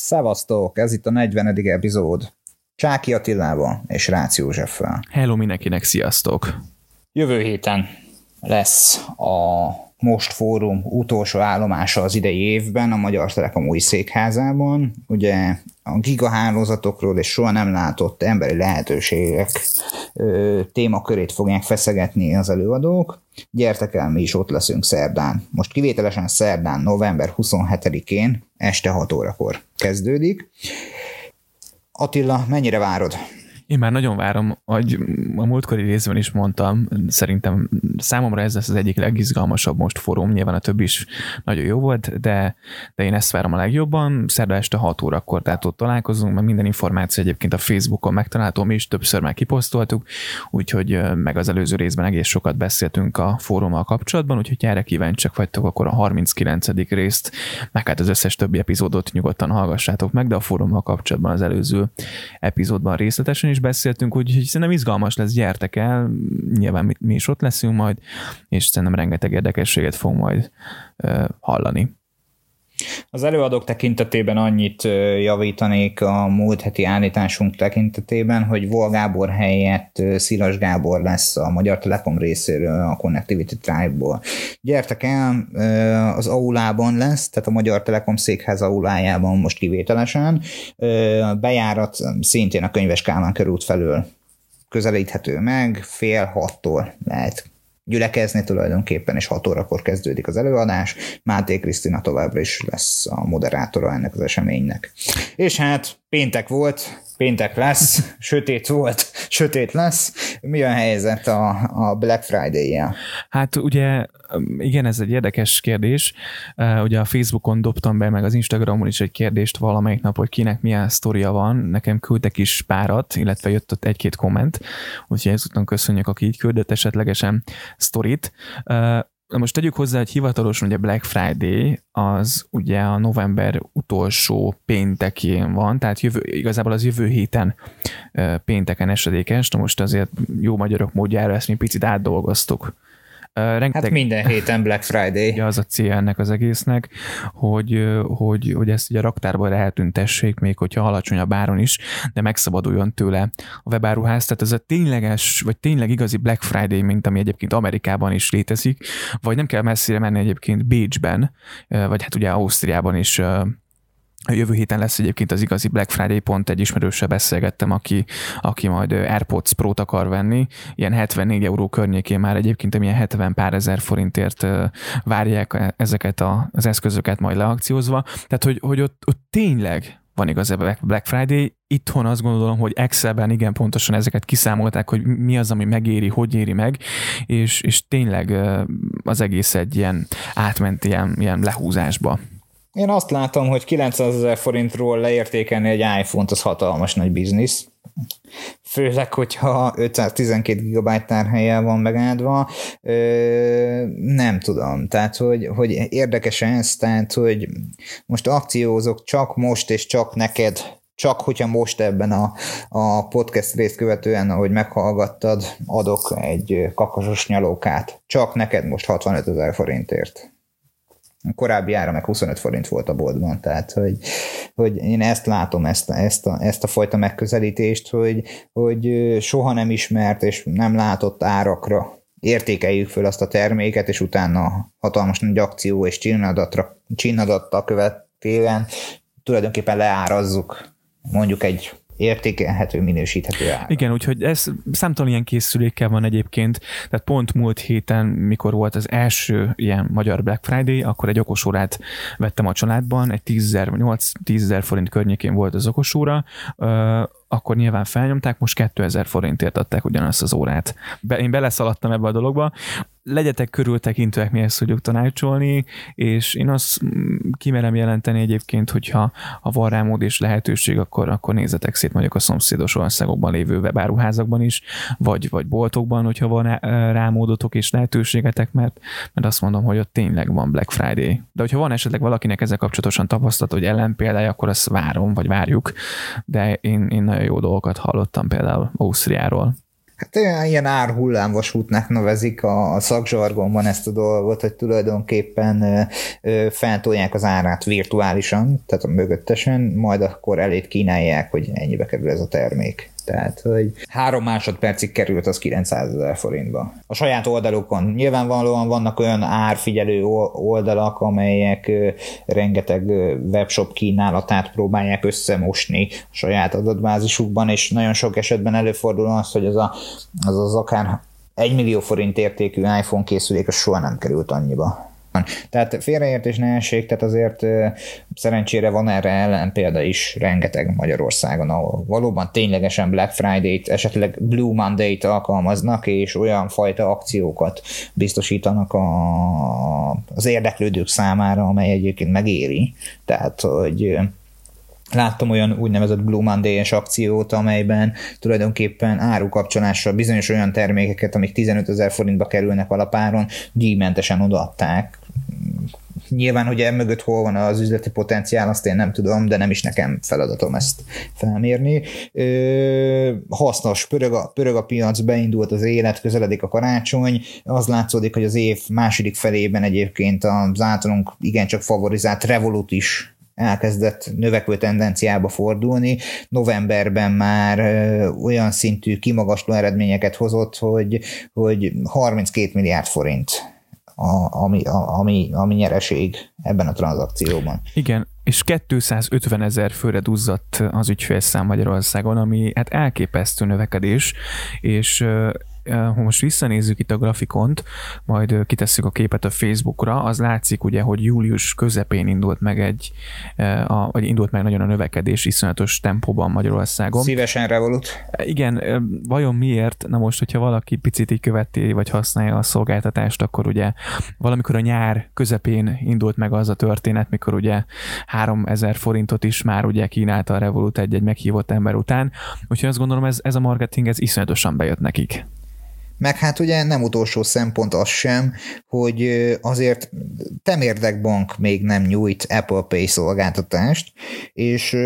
Szevasztok, ez itt a 40. epizód. Csáki Attilával és Rácz Józseffel. Hello mindenkinek, sziasztok! Jövő héten lesz a Most Fórum utolsó állomása az idei évben a Magyar Telekom új székházában. Ugye a gigahálózatokról és soha nem látott emberi lehetőségek ö, témakörét fogják feszegetni az előadók. Gyertek el, mi is ott leszünk szerdán. Most kivételesen szerdán, november 27-én, este 6 órakor kezdődik. Attila, mennyire várod? Én már nagyon várom, hogy a múltkori részben is mondtam, szerintem számomra ez lesz az egyik legizgalmasabb most fórum, nyilván a többi is nagyon jó volt, de, de én ezt várom a legjobban. Szerda este 6 órakor, tehát ott találkozunk, mert minden információ egyébként a Facebookon megtalálható, mi is többször már kiposztoltuk, úgyhogy meg az előző részben egész sokat beszéltünk a fórummal kapcsolatban, úgyhogy erre kíváncsiak vagytok, akkor a 39. részt, meg hát az összes többi epizódot nyugodtan hallgassátok meg, de a fórummal kapcsolatban az előző epizódban részletesen is is beszéltünk, úgyhogy szerintem izgalmas lesz, gyertek el, nyilván mi, mi is ott leszünk majd, és szerintem rengeteg érdekességet fog majd uh, hallani. Az előadók tekintetében annyit javítanék a múlt heti állításunk tekintetében, hogy Vol Gábor helyett Szilas Gábor lesz a Magyar Telekom részéről a Connectivity Tribe-ból. Gyertek el, az aulában lesz, tehát a Magyar Telekom székház aulájában most kivételesen. Bejárat szintén a Könyves Kálmán körút felől közelíthető meg, fél hattól lehet gyülekezni tulajdonképpen, és 6 órakor kezdődik az előadás. Máté Krisztina továbbra is lesz a moderátora ennek az eseménynek. És hát péntek volt, péntek lesz, sötét volt, sötét lesz. Mi a helyzet a, a Black Friday-jel? Hát ugye igen, ez egy érdekes kérdés. Ugye a Facebookon dobtam be, meg az Instagramon is egy kérdést valamelyik nap, hogy kinek milyen sztoria van. Nekem küldtek is párat, illetve jött ott egy-két komment, úgyhogy ezután köszönjük, aki így küldött esetlegesen sztorit. Na most tegyük hozzá, hogy hivatalosan ugye Black Friday az ugye a november utolsó péntekén van, tehát jövő, igazából az jövő héten pénteken esedékes, na most azért jó magyarok módjára ezt mi picit átdolgoztuk rengeteg... Hát minden héten Black Friday. Ugye az a cél ennek az egésznek, hogy, hogy, hogy ezt ugye a raktárban eltüntessék, még hogyha alacsonyabb áron is, de megszabaduljon tőle a webáruház. Tehát ez a tényleges, vagy tényleg igazi Black Friday, mint ami egyébként Amerikában is létezik, vagy nem kell messzire menni egyébként Bécsben, vagy hát ugye Ausztriában is jövő héten lesz egyébként az igazi Black Friday, pont egy ismerőssel beszélgettem, aki, aki majd AirPods Pro-t akar venni, ilyen 74 euró környékén már egyébként ilyen 70 pár ezer forintért várják ezeket a, az eszközöket majd leakciózva, tehát hogy, hogy ott, ott tényleg van igaz Black Friday. Itthon azt gondolom, hogy Excelben igen pontosan ezeket kiszámolták, hogy mi az, ami megéri, hogy éri meg, és, és tényleg az egész egy ilyen átment ilyen, ilyen lehúzásba. Én azt látom, hogy 900 ezer forintról leértékelni egy iPhone-t, az hatalmas nagy biznisz. Főleg, hogyha 512 GB tárhelye van megáldva. Ö, nem tudom. Tehát, hogy, hogy érdekes ez, tehát, hogy most akciózok csak most és csak neked csak hogyha most ebben a, a podcast részt követően, ahogy meghallgattad, adok egy kakasos nyalókát. Csak neked most 65 ezer forintért. A korábbi ára meg 25 forint volt a boltban, tehát hogy, hogy én ezt látom, ezt, ezt, a, ezt a fajta megközelítést, hogy, hogy soha nem ismert és nem látott árakra értékeljük föl azt a terméket, és utána hatalmas nagy akció és csinadatra, csinadatta követően tulajdonképpen leárazzuk mondjuk egy értékelhető, minősíthető ár. Igen, úgyhogy ez számtalan ilyen készülékkel van egyébként, tehát pont múlt héten, mikor volt az első ilyen magyar Black Friday, akkor egy okosórát vettem a családban, egy 10 8-10 forint környékén volt az okosóra, akkor nyilván felnyomták, most 2000 forintért adták ugyanazt az órát. Be, én beleszaladtam ebbe a dologba, legyetek körültekintőek, mihez tudjuk tanácsolni, és én azt kimerem jelenteni egyébként, hogyha ha van rá mód és lehetőség, akkor, akkor nézzetek szét mondjuk a szomszédos országokban lévő webáruházakban is, vagy, vagy boltokban, hogyha van rá módotok és lehetőségetek, mert, mert azt mondom, hogy ott tényleg van Black Friday. De hogyha van esetleg valakinek ezzel kapcsolatosan tapasztalat, hogy ellenpéldája, akkor azt várom, vagy várjuk, de én, én nagyon jó dolgokat hallottam például Ausztriáról. Hát ilyen árhullámvasútnak nevezik a, a szakzsargonban ezt a dolgot, hogy tulajdonképpen feltolják az árát virtuálisan, tehát a mögöttesen, majd akkor elét kínálják, hogy ennyibe kerül ez a termék. Tehát, hogy három másodpercig került az 900 ezer forintba. A saját oldalukon nyilvánvalóan vannak olyan árfigyelő oldalak, amelyek rengeteg webshop kínálatát próbálják összemosni a saját adatbázisukban, és nagyon sok esetben előfordul az, hogy az a, az, az akár 1 millió forint értékű iPhone készülék az soha nem került annyiba. Tehát félreértés ne essék, tehát azért szerencsére van erre ellen példa is rengeteg Magyarországon, ahol valóban ténylegesen Black Friday-t, esetleg Blue Monday-t alkalmaznak, és olyan fajta akciókat biztosítanak a, az érdeklődők számára, amely egyébként megéri. Tehát, hogy Láttam olyan úgynevezett Blue Monday-es akciót, amelyben tulajdonképpen árukapcsolással bizonyos olyan termékeket, amik 15 ezer forintba kerülnek alapáron, díjmentesen odaadták. Nyilván, hogy mögött hol van az üzleti potenciál, azt én nem tudom, de nem is nekem feladatom ezt felmérni. Ö, hasznos, pörög a, pörög a piac, beindult az élet, közeledik a karácsony, az látszódik, hogy az év második felében egyébként az általunk igencsak favorizált Revolut is elkezdett növekvő tendenciába fordulni. Novemberben már olyan szintű kimagasló eredményeket hozott, hogy, hogy 32 milliárd forint a, ami, a, ami, ami nyereség ebben a tranzakcióban. Igen, és 250 ezer főre duzzadt az ügyfélszám Magyarországon, ami hát elképesztő növekedés, és ha most visszanézzük itt a grafikont, majd kitesszük a képet a Facebookra, az látszik ugye, hogy július közepén indult meg egy, a, vagy indult meg nagyon a növekedés iszonyatos tempóban Magyarországon. Szívesen Revolut. Igen, vajon miért? Na most, hogyha valaki picit így követi, vagy használja a szolgáltatást, akkor ugye valamikor a nyár közepén indult meg az a történet, mikor ugye 3000 forintot is már ugye kínálta a Revolut egy-egy meghívott ember után. Úgyhogy azt gondolom, ez, ez a marketing, ez iszonyatosan bejött nekik. Meg hát ugye nem utolsó szempont az sem, hogy azért Temérdek Bank még nem nyújt Apple Pay szolgáltatást, és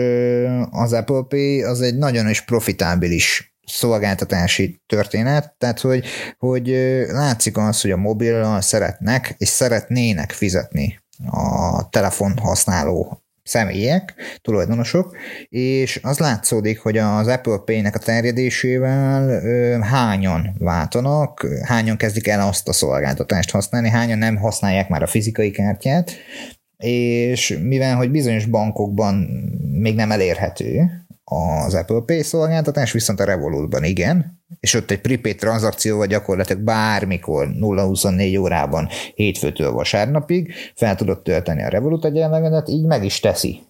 az Apple Pay az egy nagyon is profitábilis szolgáltatási történet, tehát hogy, hogy látszik az, hogy a mobillal szeretnek és szeretnének fizetni a telefon használó személyek, tulajdonosok, és az látszódik, hogy az Apple Pay-nek a terjedésével hányan váltanak, hányan kezdik el azt a szolgáltatást használni, hányan nem használják már a fizikai kártyát, és mivel, hogy bizonyos bankokban még nem elérhető az Apple Pay szolgáltatás, viszont a Revolutban igen, és ott egy prepaid tranzakcióval gyakorlatilag bármikor 0-24 órában hétfőtől vasárnapig fel tudod tölteni a Revolut egyenlegedet, így meg is teszi.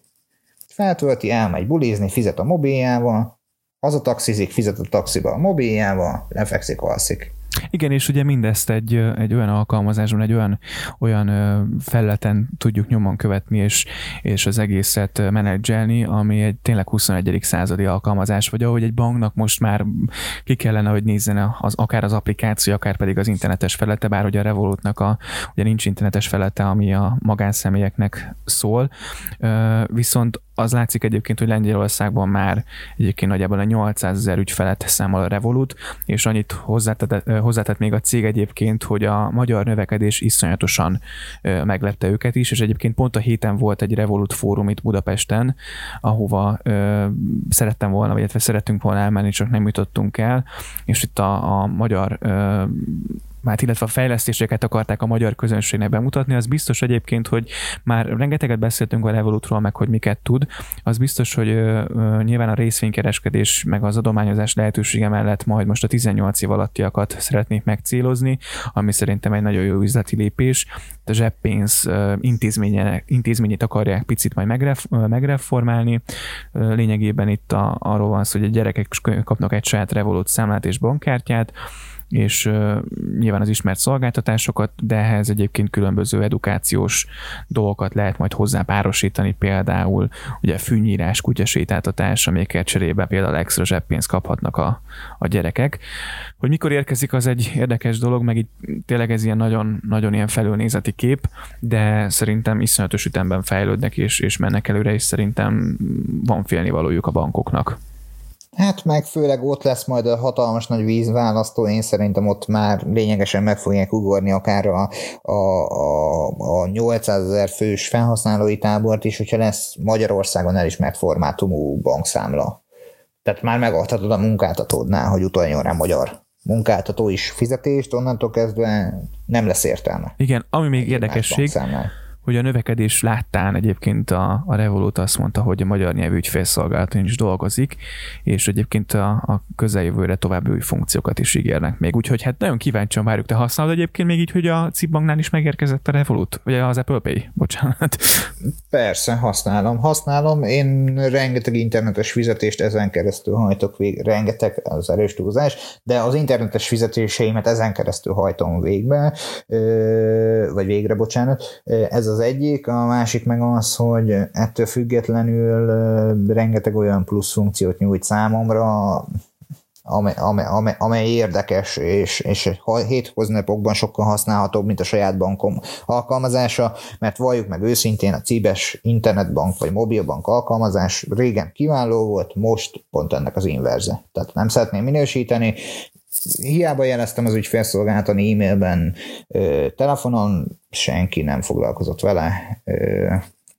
Feltölti, elmegy bulizni, fizet a mobiljával, az a taxizik, fizet a taxiba a mobiljával, lefekszik, alszik. Igen, és ugye mindezt egy, egy olyan alkalmazáson, egy olyan, olyan felületen tudjuk nyomon követni, és, és az egészet menedzselni, ami egy tényleg 21. századi alkalmazás, vagy ahogy egy banknak most már ki kellene, hogy nézzen az, akár az applikáció, akár pedig az internetes felete, bár ugye a Revolutnak a, ugye nincs internetes felete, ami a magánszemélyeknek szól, viszont az látszik egyébként, hogy Lengyelországban már egyébként nagyjából a 800 ezer ügyfelet számol a Revolut, és annyit hozzátett, hozzátett még a cég egyébként, hogy a magyar növekedés iszonyatosan meglepte őket is, és egyébként pont a héten volt egy Revolut fórum itt Budapesten, ahova szerettem volna, vagy illetve szerettünk volna elmenni, csak nem jutottunk el, és itt a, a magyar hát illetve a fejlesztéseket akarták a magyar közönségnek bemutatni, az biztos egyébként, hogy már rengeteget beszéltünk a Revolutról, meg hogy miket tud, az biztos, hogy ö, nyilván a részvénykereskedés meg az adományozás lehetősége mellett majd most a 18 év alattiakat szeretnék megcélozni, ami szerintem egy nagyon jó üzleti lépés. A zseppénz intézményét akarják picit majd megref, megreformálni. Lényegében itt a, arról van szó, hogy a gyerekek kapnak egy saját Revolut számlát és bankkártyát, és nyilván az ismert szolgáltatásokat, de ehhez egyébként különböző edukációs dolgokat lehet majd hozzá párosítani, például ugye fűnyírás, kutyasétáltatás, amiket cserébe például extra zseppénzt kaphatnak a, a gyerekek. Hogy mikor érkezik, az egy érdekes dolog, meg itt tényleg ez ilyen nagyon, nagyon ilyen felülnézeti kép, de szerintem iszonyatos ütemben fejlődnek és, és mennek előre, és szerintem van félnivalójuk a bankoknak. Hát meg főleg ott lesz majd a hatalmas nagy vízválasztó, én szerintem ott már lényegesen meg fogják ugorni akár a, a, a, a 800 ezer fős felhasználói tábort is, hogyha lesz Magyarországon elismert formátumú bankszámla. Tehát már megadhatod a munkáltatódnál, hogy utaljon rá magyar munkáltató is fizetést, onnantól kezdve nem lesz értelme. Igen, ami még érdekesség, bankszámlál hogy a növekedés láttán egyébként a, a Revolut azt mondta, hogy a magyar nyelvű ügyfélszolgálaton is dolgozik, és egyébként a, a közeljövőre további új funkciókat is ígérnek még. Úgyhogy hát nagyon kíváncsian várjuk. Te használod egyébként még így, hogy a Cibbanknál is megérkezett a Revolut? Vagy az Apple Pay? Bocsánat. Persze, használom. Használom. Én rengeteg internetes fizetést ezen keresztül hajtok végre. Rengeteg az erős túlzás, de az internetes fizetéseimet ezen keresztül hajtom végbe, vagy végre, bocsánat. Ez az egyik, a másik meg az, hogy ettől függetlenül rengeteg olyan plusz funkciót nyújt számomra, amely, amely, amely, érdekes, és, és hétköznapokban sokkal használhatóbb, mint a saját bankom alkalmazása, mert valljuk meg őszintén, a cíbes internetbank vagy mobilbank alkalmazás régen kiváló volt, most pont ennek az inverze. Tehát nem szeretném minősíteni, hiába jeleztem az ügyfélszolgálaton e-mailben, telefonon, senki nem foglalkozott vele.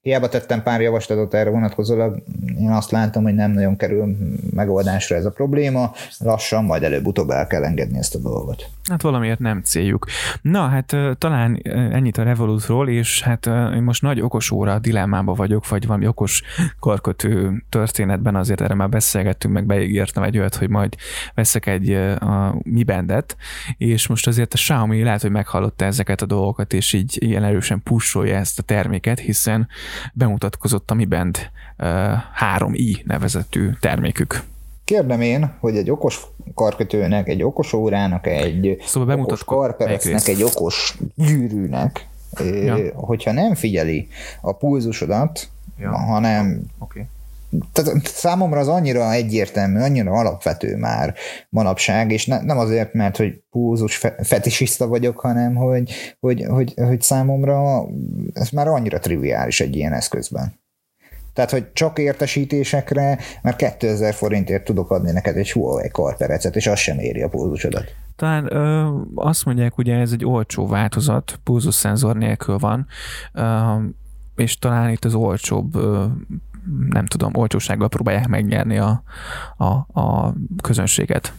Hiába tettem pár javaslatot erre vonatkozólag, én azt látom, hogy nem nagyon kerül megoldásra ez a probléma, lassan, majd előbb-utóbb el kell engedni ezt a dolgot. Hát valamiért nem céljuk. Na, hát talán ennyit a Revolutról, és hát én most nagy okos óra dilemmába vagyok, vagy valami okos karkötő történetben, azért erre már beszélgettünk, meg beígértem egy olyat, hogy majd veszek egy a Mi Bandet, és most azért a Xiaomi lehet, hogy meghallotta ezeket a dolgokat, és így ilyen erősen pusolja ezt a terméket, hiszen bemutatkozott a Mi Band 3i nevezetű termékük. Kérdem én, hogy egy okos karkötőnek, egy okos órának, egy szóval okos karperesznek, egy okos gyűrűnek, ja. hogyha nem figyeli a pulzusodat, ja. hanem okay. Tehát számomra az annyira egyértelmű, annyira alapvető már manapság, és ne, nem azért, mert hogy pulzus fetisista vagyok, hanem hogy, hogy, hogy, hogy számomra ez már annyira triviális egy ilyen eszközben. Tehát, hogy csak értesítésekre, mert 2000 forintért tudok adni neked egy Huawei karperecet, és az sem éri a pulzusodat. Talán ö, azt mondják, ugye ez egy olcsó változat, pulzusszenzor nélkül van, ö, és talán itt az olcsóbb ö, nem tudom, olcsósággal próbálják megnyerni a, a, a közönséget.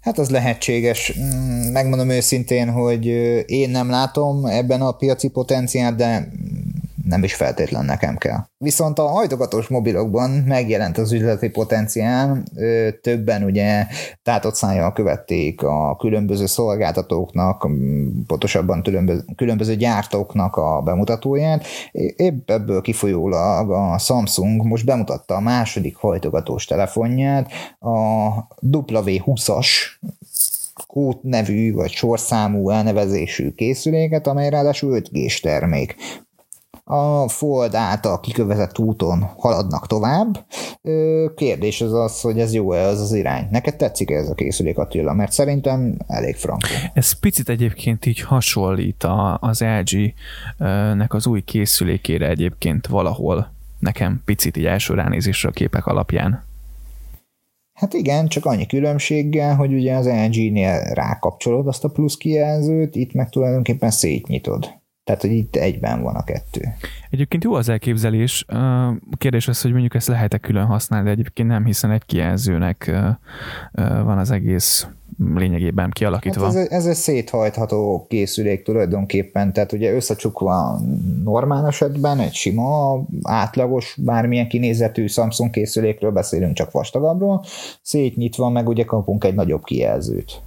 Hát az lehetséges. Mm, megmondom őszintén, hogy én nem látom ebben a piaci potenciált, de nem is feltétlen nekem kell. Viszont a hajtogatós mobilokban megjelent az üzleti potenciál, többen ugye tátott szájjal követték a különböző szolgáltatóknak, pontosabban különböző gyártóknak a bemutatóját. Épp ebből kifolyólag a Samsung most bemutatta a második hajtogatós telefonját, a W20-as kód nevű vagy sorszámú elnevezésű készüléket, amely ráadásul 5 g termék a Fold által kikövetett úton haladnak tovább. Kérdés az az, hogy ez jó-e az az irány. Neked tetszik ez a készülék Attila? Mert szerintem elég frankó. Ez picit egyébként így hasonlít az LG-nek az új készülékére egyébként valahol nekem picit így első ránézésre a képek alapján. Hát igen, csak annyi különbséggel, hogy ugye az LG-nél rákapcsolod azt a plusz kijelzőt, itt meg tulajdonképpen szétnyitod. Tehát, hogy itt egyben van a kettő. Egyébként jó az elképzelés. Kérdés az, hogy mondjuk ezt lehet-e külön használni, de egyébként nem, hiszen egy kijelzőnek van az egész lényegében kialakítva. Hát ez, ez egy széthajtható készülék tulajdonképpen, tehát ugye összecsukva normál esetben egy sima, átlagos, bármilyen kinézetű Samsung készülékről beszélünk, csak vastagabbról, szétnyitva meg ugye kapunk egy nagyobb kijelzőt.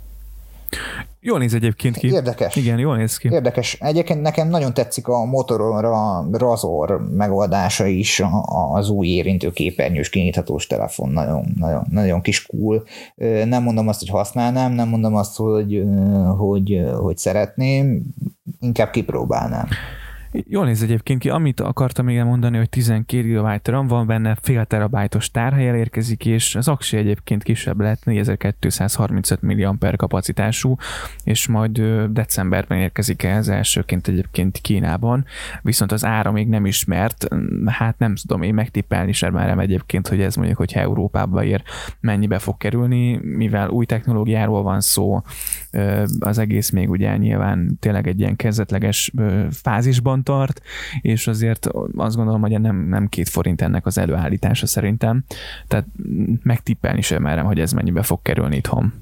Jól néz egyébként ki. Érdekes. Igen, jól néz ki. Érdekes. Egyébként nekem nagyon tetszik a Motorola Razor megoldása is, az új érintő képernyős kinyithatós telefon. Nagyon, nagyon, nagyon kis cool. Nem mondom azt, hogy használnám, nem mondom azt, hogy, hogy, hogy szeretném, inkább kipróbálnám. Jól néz egyébként ki, amit akartam még mondani, hogy 12 GB RAM van benne, fél terabájtos tárhely érkezik, és az aksi egyébként kisebb lehet, 4235 mAh kapacitású, és majd decemberben érkezik ez elsőként egyébként Kínában, viszont az ára még nem ismert, hát nem tudom én megtippelni sem merem egyébként, hogy ez mondjuk, hogyha Európába ér, mennyibe fog kerülni, mivel új technológiáról van szó, az egész még ugye nyilván tényleg egy ilyen kezdetleges fázisban tart, és azért azt gondolom, hogy nem, nem két forint ennek az előállítása szerintem, tehát megtippelni sem merem, hogy ez mennyibe fog kerülni itthon.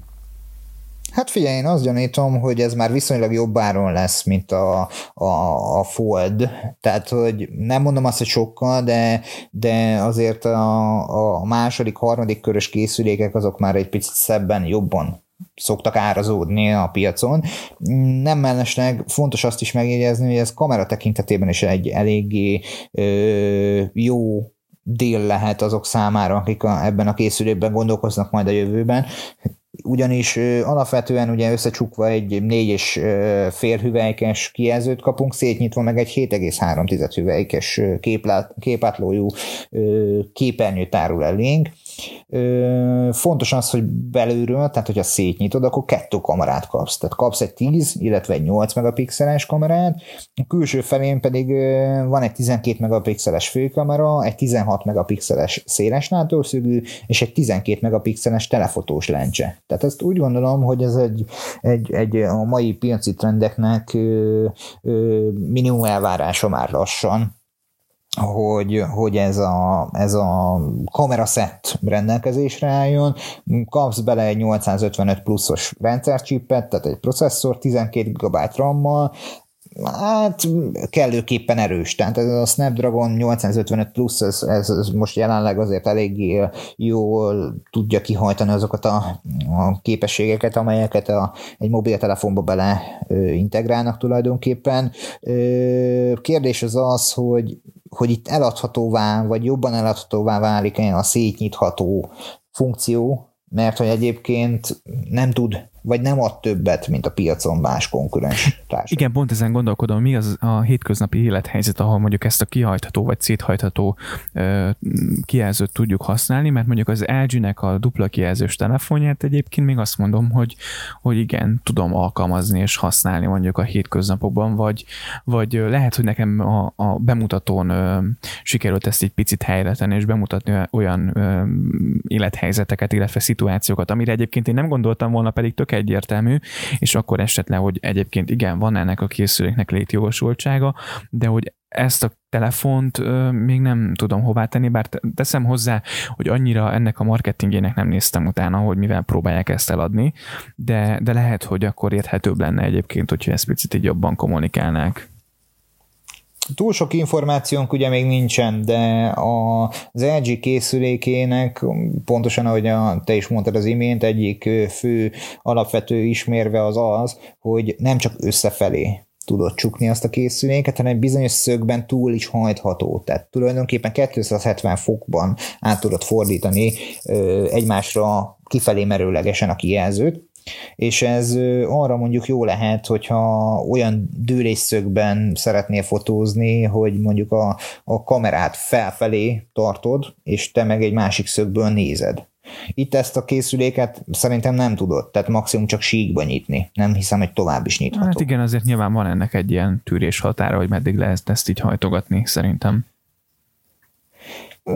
Hát figyelj, én azt gyanítom, hogy ez már viszonylag jobb áron lesz, mint a, a, a Fold. Tehát, hogy nem mondom azt, hogy sokkal, de, de azért a, a második, harmadik körös készülékek azok már egy picit szebben, jobban szoktak árazódni a piacon. Nem mellesleg fontos azt is megjegyezni, hogy ez kamera tekintetében is egy eléggé ö, jó dél lehet azok számára, akik a, ebben a készülőben gondolkoznak majd a jövőben ugyanis alapvetően ugye összecsukva egy négy és fél hüvelykes kijelzőt kapunk, szétnyitva meg egy 7,3 hüvelykes képátlójú képernyőt tárul elénk, Ö, fontos az, hogy belülről, tehát hogyha szétnyitod, akkor kettő kamerát kapsz. Tehát kapsz egy 10, illetve egy 8 megapixeles kamerát, a külső felén pedig van egy 12 megapixeles főkamera, egy 16 megapixeles széles látószögű, és egy 12 megapixeles telefotós lencse. Tehát ezt úgy gondolom, hogy ez egy, egy, egy a mai piaci trendeknek minimum elvárása már lassan, hogy, hogy ez a, ez a kameraszett rendelkezésre álljon, kapsz bele egy 855 pluszos rendszercsippet, tehát egy processzor 12 GB RAM-mal, hát kellőképpen erős. Tehát ez a Snapdragon 855 Plus, ez, ez, ez most jelenleg azért eléggé jól tudja kihajtani azokat a, a képességeket, amelyeket a, egy mobiltelefonba bele ö, integrálnak tulajdonképpen. Ö, kérdés az az, hogy hogy itt eladhatóvá, vagy jobban eladhatóvá válik a szétnyitható funkció, mert hogy egyébként nem tud vagy nem ad többet, mint a piacon más konkurens társ. Igen, pont ezen gondolkodom, mi az a hétköznapi élethelyzet, ahol mondjuk ezt a kihajtható vagy széthajtható ö, kijelzőt tudjuk használni, mert mondjuk az LG-nek a dupla kijelzős telefonját egyébként még azt mondom, hogy, hogy igen, tudom alkalmazni és használni mondjuk a hétköznapokban, vagy, vagy lehet, hogy nekem a, a bemutatón ö, sikerült ezt egy picit helyre tenni, és bemutatni olyan ö, élethelyzeteket, illetve szituációkat, amire egyébként én nem gondoltam volna, pedig tök egyértelmű, és akkor esetleg, hogy egyébként igen, van ennek a készüléknek létjogosultsága, de hogy ezt a telefont ö, még nem tudom hová tenni, bár teszem hozzá, hogy annyira ennek a marketingének nem néztem utána, hogy mivel próbálják ezt eladni, de, de lehet, hogy akkor érthetőbb lenne egyébként, hogyha ezt picit így jobban kommunikálnák. Túl sok információnk ugye még nincsen, de az LG készülékének pontosan ahogy a, te is mondtad az imént, egyik fő alapvető ismérve az az, hogy nem csak összefelé tudod csukni azt a készüléket, hanem bizonyos szögben túl is hajtható. Tehát tulajdonképpen 270 fokban át tudod fordítani egymásra kifelé merőlegesen a kijelzőt, és ez arra mondjuk jó lehet, hogyha olyan dőlésszögben szeretnél fotózni, hogy mondjuk a, a kamerát felfelé tartod, és te meg egy másik szögből nézed. Itt ezt a készüléket szerintem nem tudod, tehát maximum csak síkba nyitni. Nem hiszem, hogy tovább is nyitható. Hát igen, azért nyilván van ennek egy ilyen tűrés határa, hogy meddig lehet ezt így hajtogatni, szerintem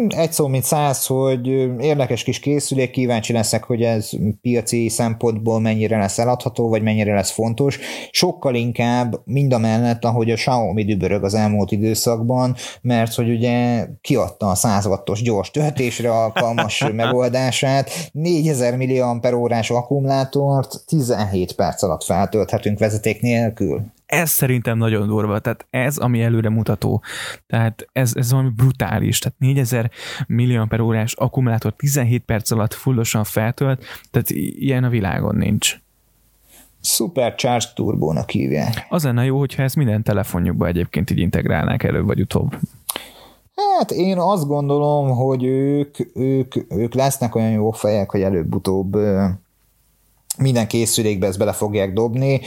egy szó, mint száz, hogy érdekes kis készülék, kíváncsi leszek, hogy ez piaci szempontból mennyire lesz eladható, vagy mennyire lesz fontos. Sokkal inkább mind a mellett, ahogy a Xiaomi dübörög az elmúlt időszakban, mert hogy ugye kiadta a 100 wattos gyors töltésre alkalmas megoldását, 4000 mAh akkumulátort 17 perc alatt feltölthetünk vezeték nélkül ez szerintem nagyon durva, tehát ez, ami előre mutató, tehát ez, ez valami brutális, tehát 4000 millió per órás akkumulátor 17 perc alatt fullosan feltölt, tehát ilyen a világon nincs. Supercharged turbónak hívják. Az lenne jó, hogyha ezt minden telefonjukba egyébként így integrálnák előbb vagy utóbb. Hát én azt gondolom, hogy ők, ők, ők lesznek olyan jó fejek, hogy előbb-utóbb minden készülékbe ezt bele fogják dobni.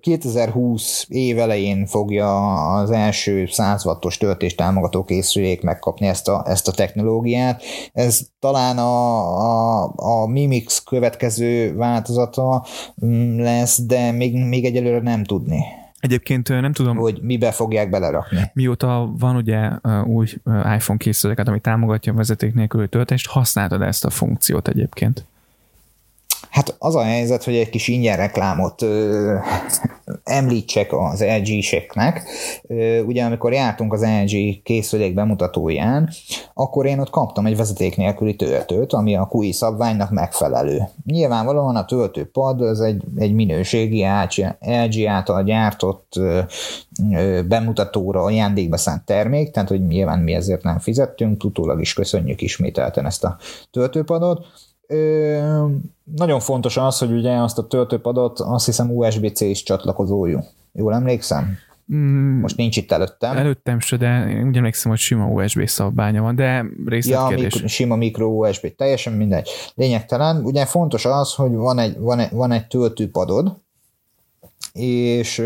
2020 év elején fogja az első 100 wattos töltés támogató készülék megkapni ezt a, ezt a technológiát. Ez talán a, a, a Mimix következő változata mm, lesz, de még, még egyelőre nem tudni. Egyébként nem tudom, hogy mibe fogják belerakni. Mióta van ugye új iPhone készüléket, ami támogatja a vezeték nélküli töltést, használtad ezt a funkciót egyébként? Hát az a helyzet, hogy egy kis ingyen reklámot ö, említsek az LG-seknek. Ugye amikor jártunk az LG készülék bemutatóján, akkor én ott kaptam egy vezeték nélküli töltőt, ami a QI szabványnak megfelelő. Nyilvánvalóan a töltőpad az egy, egy minőségi LG által gyártott ö, ö, bemutatóra ajándékba szánt termék, tehát hogy nyilván mi ezért nem fizettünk, utólag is köszönjük ismételten ezt a töltőpadot Ö, nagyon fontos az, hogy ugye azt a töltőpadot azt hiszem USB-C is csatlakozójú. Jól emlékszem? Mm, Most nincs itt előttem. Előttem se, de úgy emlékszem, hogy sima USB szabványa van, de részletkérdés. Ja, mikro, sima mikro USB, teljesen mindegy. Lényegtelen. Ugye fontos az, hogy van egy, van egy, van egy töltőpadod, és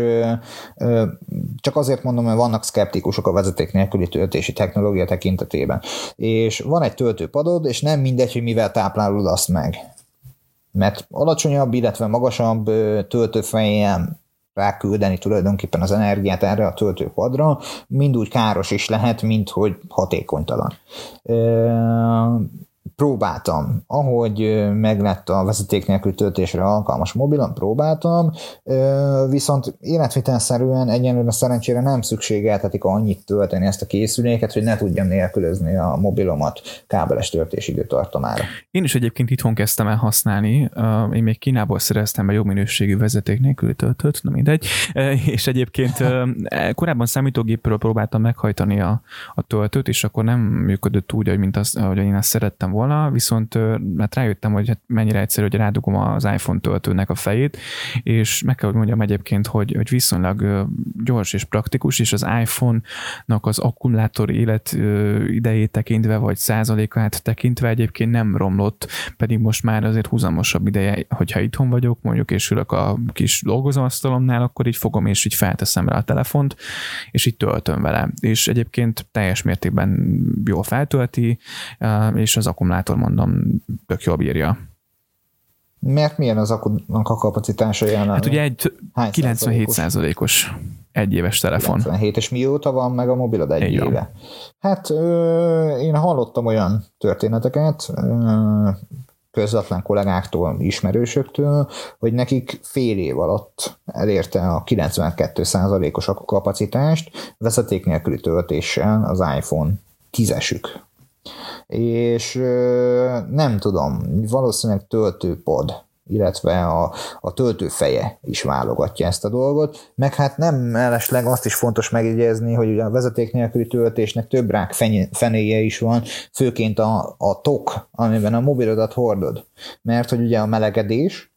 csak azért mondom, mert vannak szkeptikusok a vezeték nélküli töltési technológia tekintetében. És van egy töltőpadod, és nem mindegy, hogy mivel táplálod azt meg. Mert alacsonyabb, illetve magasabb töltőfejjel ráküldeni tulajdonképpen az energiát erre a töltőpadra, mind úgy káros is lehet, mint hogy hatékonytalan próbáltam, ahogy meglett a vezeték nélkül töltésre alkalmas mobilon, próbáltam, viszont életvitelszerűen egyenlően szerencsére nem szükségeltetik annyit tölteni ezt a készüléket, hogy ne tudjam nélkülözni a mobilomat kábeles töltési időtartamára. Én is egyébként itthon kezdtem el használni, én még Kínából szereztem be jobb minőségű vezeték nélkül töltőt, na mindegy, és egyébként korábban számítógépről próbáltam meghajtani a, a töltőt, és akkor nem működött úgy, mint az, ahogy én ezt szerettem volna, volna, viszont hát rájöttem, hogy hát mennyire egyszerű, hogy rádugom az iPhone töltőnek a fejét, és meg kell, hogy mondjam egyébként, hogy, hogy viszonylag gyors és praktikus, és az iPhone-nak az akkumulátor élet idejét tekintve, vagy százalékát tekintve egyébként nem romlott, pedig most már azért húzamosabb ideje, hogyha itthon vagyok, mondjuk és ülök a kis dolgozóasztalomnál, akkor így fogom és így felteszem rá a telefont, és így töltöm vele. És egyébként teljes mértékben jól feltölti, és az akkumulátor akkumulátor, mondom, tök jól bírja. Mert milyen az akkunak a kapacitása jelenleg? Hát ugye egy 97 százalékos egy éves telefon. 97, és mióta van meg a mobilod egy Egy éve? Hát ö, én hallottam olyan történeteket, ö, közvetlen kollégáktól, ismerősöktől, hogy nekik fél év alatt elérte a 92%-os kapacitást vezeték nélküli töltéssel az iPhone tízesük és nem tudom, valószínűleg töltőpod, illetve a, a töltőfeje is válogatja ezt a dolgot, meg hát nem mellesleg azt is fontos megjegyezni, hogy ugye a vezeték nélküli töltésnek több rák fenéje is van, főként a, a tok, amiben a mobilodat hordod, mert hogy ugye a melegedés,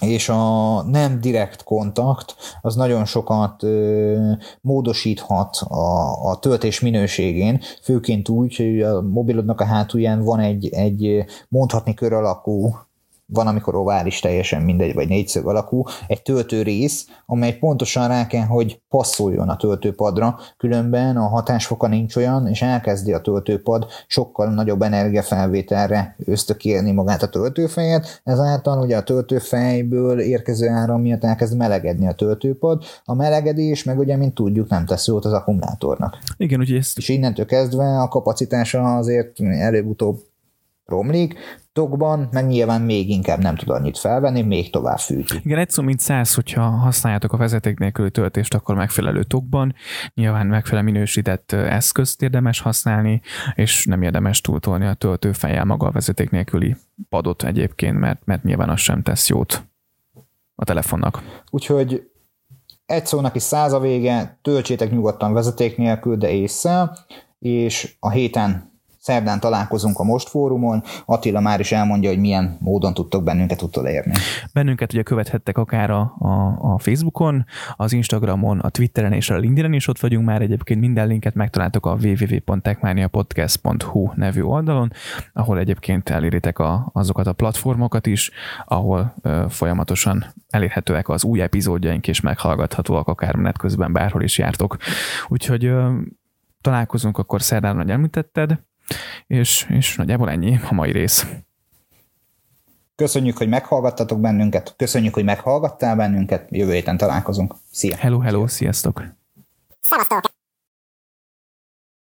és a nem direkt kontakt az nagyon sokat ö, módosíthat a, a töltés minőségén, főként úgy, hogy a mobilodnak a hátulján van egy, egy mondhatni kör alakú van, amikor ovális teljesen mindegy, vagy négyszög alakú, egy töltő rész, amely pontosan rá kell, hogy passzoljon a töltőpadra, különben a hatásfoka nincs olyan, és elkezdi a töltőpad sokkal nagyobb energiafelvételre ösztökélni magát a töltőfejet, ezáltal ugye a töltőfejből érkező áram miatt elkezd melegedni a töltőpad, a melegedés meg ugye, mint tudjuk, nem tesz jót az akkumulátornak. Igen, ugye ezt... És innentől kezdve a kapacitása azért előbb-utóbb romlik, tokban, meg nyilván még inkább nem tud annyit felvenni, még tovább fűti. Igen, egy szó mint száz, hogyha használjátok a vezeték nélküli töltést, akkor megfelelő tokban, nyilván megfelelő minősített eszközt érdemes használni, és nem érdemes túltolni a töltőfejjel maga a vezeték nélküli padot egyébként, mert, mert nyilván az sem tesz jót a telefonnak. Úgyhogy egy szónak is száz a vége, töltsétek nyugodtan vezeték nélkül, de észre, és a héten Szerdán találkozunk a Most fórumon, Attila már is elmondja, hogy milyen módon tudtok bennünket utolérni. Bennünket ugye követhettek akár a, a, a Facebookon, az Instagramon, a Twitteren és a LinkedIn is ott vagyunk már egyébként minden linket megtaláltok a www.techmaniapodcast.hu nevű oldalon, ahol egyébként eléritek a, azokat a platformokat is, ahol ö, folyamatosan elérhetőek az új epizódjaink és meghallgathatóak akár menet közben bárhol is jártok. Úgyhogy ö, találkozunk akkor szerdán, hogy említetted, és, és nagyjából ennyi a mai rész. Köszönjük, hogy meghallgattatok bennünket, köszönjük, hogy meghallgattál bennünket, jövő héten találkozunk. Szia! Hello, hello, sziasztok! Szevasztok!